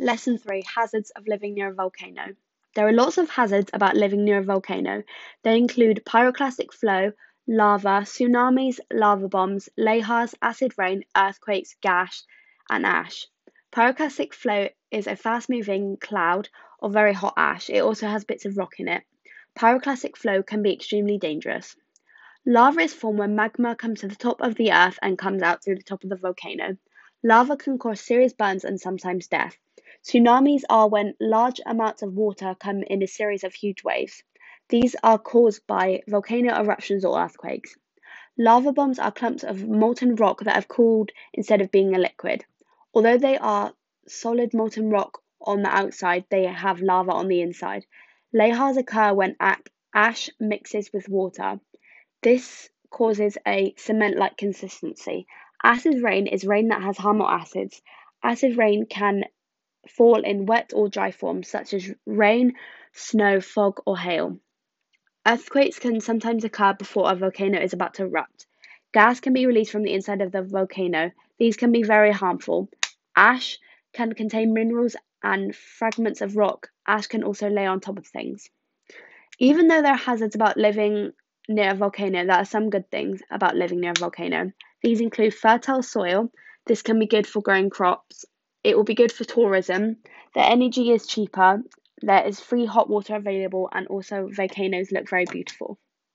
Lesson 3 Hazards of Living Near a Volcano. There are lots of hazards about living near a volcano. They include pyroclastic flow, lava, tsunamis, lava bombs, lahars, acid rain, earthquakes, gas, and ash. Pyroclastic flow is a fast moving cloud of very hot ash. It also has bits of rock in it. Pyroclastic flow can be extremely dangerous. Lava is formed when magma comes to the top of the earth and comes out through the top of the volcano. Lava can cause serious burns and sometimes death. Tsunamis are when large amounts of water come in a series of huge waves. These are caused by volcano eruptions or earthquakes. Lava bombs are clumps of molten rock that have cooled instead of being a liquid. Although they are solid molten rock on the outside, they have lava on the inside. Lahars occur when ash mixes with water. This causes a cement like consistency. Acid rain is rain that has harmful acids. Acid rain can fall in wet or dry forms, such as rain, snow, fog, or hail. Earthquakes can sometimes occur before a volcano is about to erupt. Gas can be released from the inside of the volcano. These can be very harmful. Ash can contain minerals and fragments of rock. Ash can also lay on top of things. Even though there are hazards about living near a volcano, there are some good things about living near a volcano. These include fertile soil. This can be good for growing crops it will be good for tourism. The energy is cheaper. There is free hot water available, and also volcanoes look very beautiful.